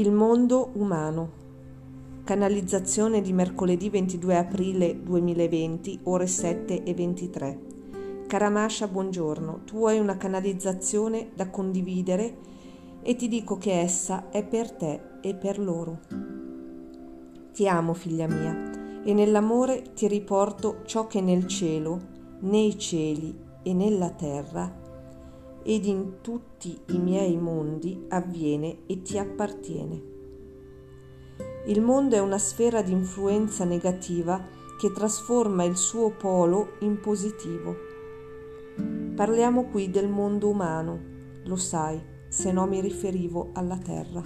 Il mondo umano. Canalizzazione di mercoledì 22 aprile 2020, ore 7 e 23. Cara Masha, buongiorno. Tu hai una canalizzazione da condividere e ti dico che essa è per te e per loro. Ti amo, figlia mia, e nell'amore ti riporto ciò che nel cielo, nei cieli e nella terra ed in tutti i miei mondi avviene e ti appartiene. Il mondo è una sfera di influenza negativa che trasforma il suo polo in positivo. Parliamo qui del mondo umano, lo sai, se no mi riferivo alla Terra.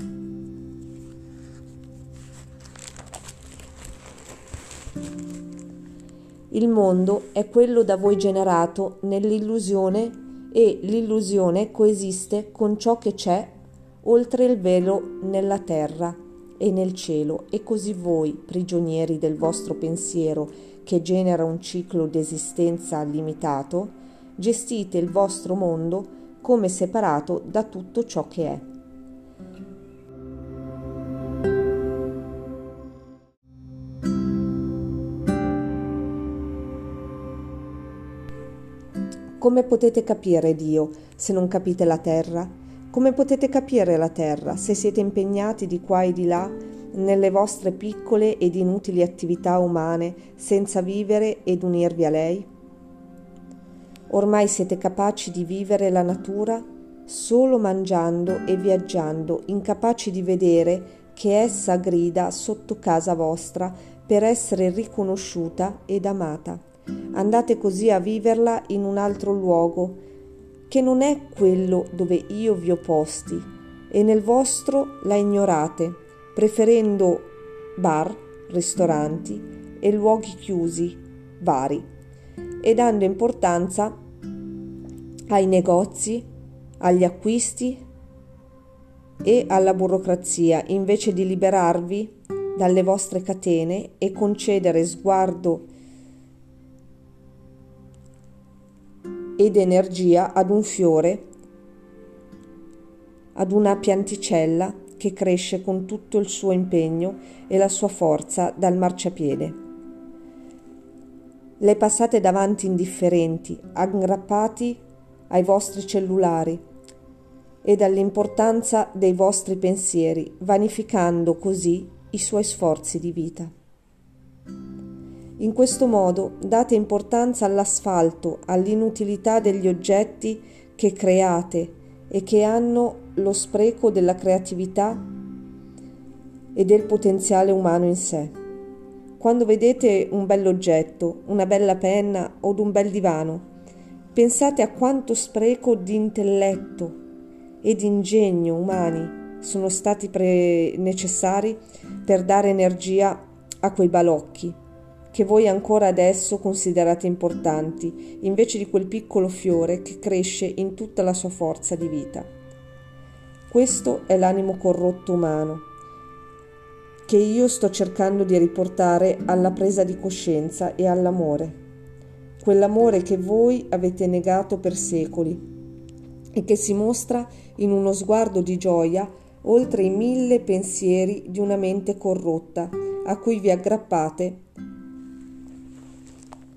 Il mondo è quello da voi generato nell'illusione e l'illusione coesiste con ciò che c'è oltre il velo nella terra e nel cielo e così voi, prigionieri del vostro pensiero che genera un ciclo di esistenza limitato, gestite il vostro mondo come separato da tutto ciò che è. Come potete capire Dio se non capite la terra? Come potete capire la terra se siete impegnati di qua e di là nelle vostre piccole ed inutili attività umane senza vivere ed unirvi a lei? Ormai siete capaci di vivere la natura solo mangiando e viaggiando, incapaci di vedere che essa grida sotto casa vostra per essere riconosciuta ed amata. Andate così a viverla in un altro luogo, che non è quello dove io vi ho posti, e nel vostro la ignorate, preferendo bar, ristoranti e luoghi chiusi, vari, e dando importanza ai negozi, agli acquisti e alla burocrazia, invece di liberarvi dalle vostre catene e concedere sguardo ed energia ad un fiore, ad una pianticella che cresce con tutto il suo impegno e la sua forza dal marciapiede. Le passate davanti indifferenti, aggrappati ai vostri cellulari e dall'importanza dei vostri pensieri, vanificando così i suoi sforzi di vita. In questo modo date importanza all'asfalto, all'inutilità degli oggetti che create e che hanno lo spreco della creatività e del potenziale umano in sé. Quando vedete un bell'oggetto, una bella penna o un bel divano, pensate a quanto spreco di intelletto e di ingegno umani sono stati pre- necessari per dare energia a quei balocchi che voi ancora adesso considerate importanti, invece di quel piccolo fiore che cresce in tutta la sua forza di vita. Questo è l'animo corrotto umano, che io sto cercando di riportare alla presa di coscienza e all'amore, quell'amore che voi avete negato per secoli e che si mostra in uno sguardo di gioia oltre i mille pensieri di una mente corrotta a cui vi aggrappate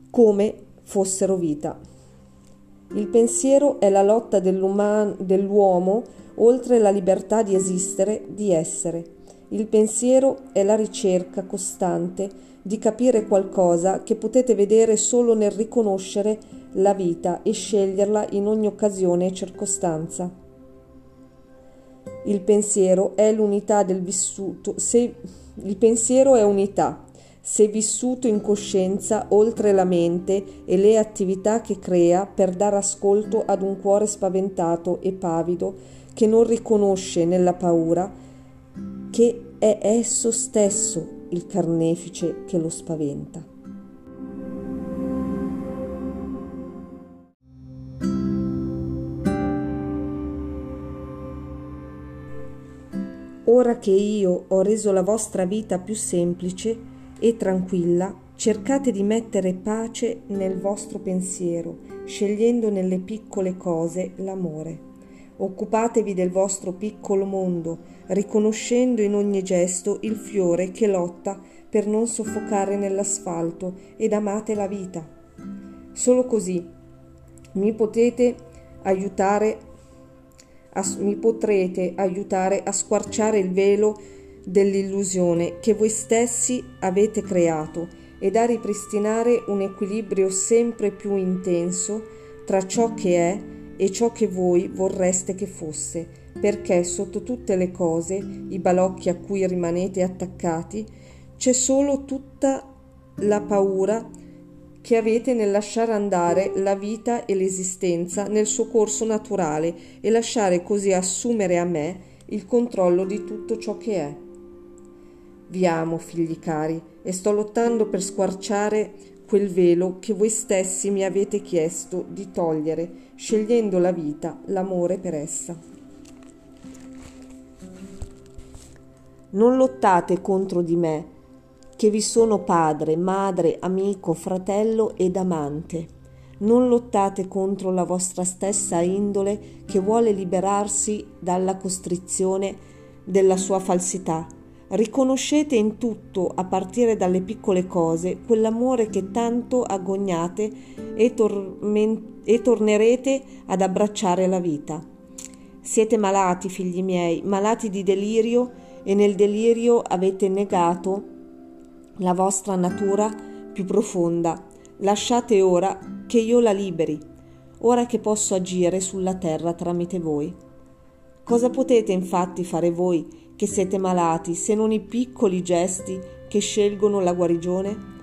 come fossero vita. Il pensiero è la lotta dell'uomo oltre la libertà di esistere, di essere. Il pensiero è la ricerca costante di capire qualcosa che potete vedere solo nel riconoscere la vita e sceglierla in ogni occasione e circostanza. Il pensiero è l'unità del vissuto, se il pensiero è unità, se vissuto in coscienza oltre la mente e le attività che crea per dare ascolto ad un cuore spaventato e pavido che non riconosce nella paura che è esso stesso il carnefice che lo spaventa. Ora che io ho reso la vostra vita più semplice, e tranquilla, cercate di mettere pace nel vostro pensiero, scegliendo nelle piccole cose l'amore. Occupatevi del vostro piccolo mondo, riconoscendo in ogni gesto il fiore che lotta per non soffocare nell'asfalto ed amate la vita. Solo così mi potete aiutare a, mi potrete aiutare a squarciare il velo dell'illusione che voi stessi avete creato ed a ripristinare un equilibrio sempre più intenso tra ciò che è e ciò che voi vorreste che fosse, perché sotto tutte le cose, i balocchi a cui rimanete attaccati, c'è solo tutta la paura che avete nel lasciare andare la vita e l'esistenza nel suo corso naturale e lasciare così assumere a me il controllo di tutto ciò che è. Vi amo, figli cari, e sto lottando per squarciare quel velo che voi stessi mi avete chiesto di togliere, scegliendo la vita, l'amore per essa. Non lottate contro di me, che vi sono padre, madre, amico, fratello ed amante. Non lottate contro la vostra stessa indole che vuole liberarsi dalla costrizione della sua falsità. Riconoscete in tutto, a partire dalle piccole cose, quell'amore che tanto agognate e, torment- e tornerete ad abbracciare la vita. Siete malati, figli miei, malati di delirio e nel delirio avete negato la vostra natura più profonda. Lasciate ora che io la liberi, ora che posso agire sulla terra tramite voi. Cosa potete infatti fare voi che siete malati se non i piccoli gesti che scelgono la guarigione?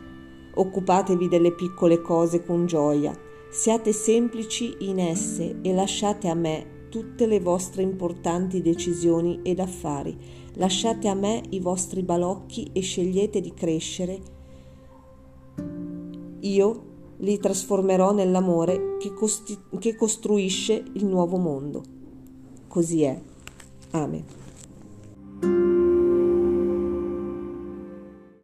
Occupatevi delle piccole cose con gioia, siate semplici in esse e lasciate a me tutte le vostre importanti decisioni ed affari. Lasciate a me i vostri balocchi e scegliete di crescere. Io li trasformerò nell'amore che, costi- che costruisce il nuovo mondo. Così è. Amen. Thank you.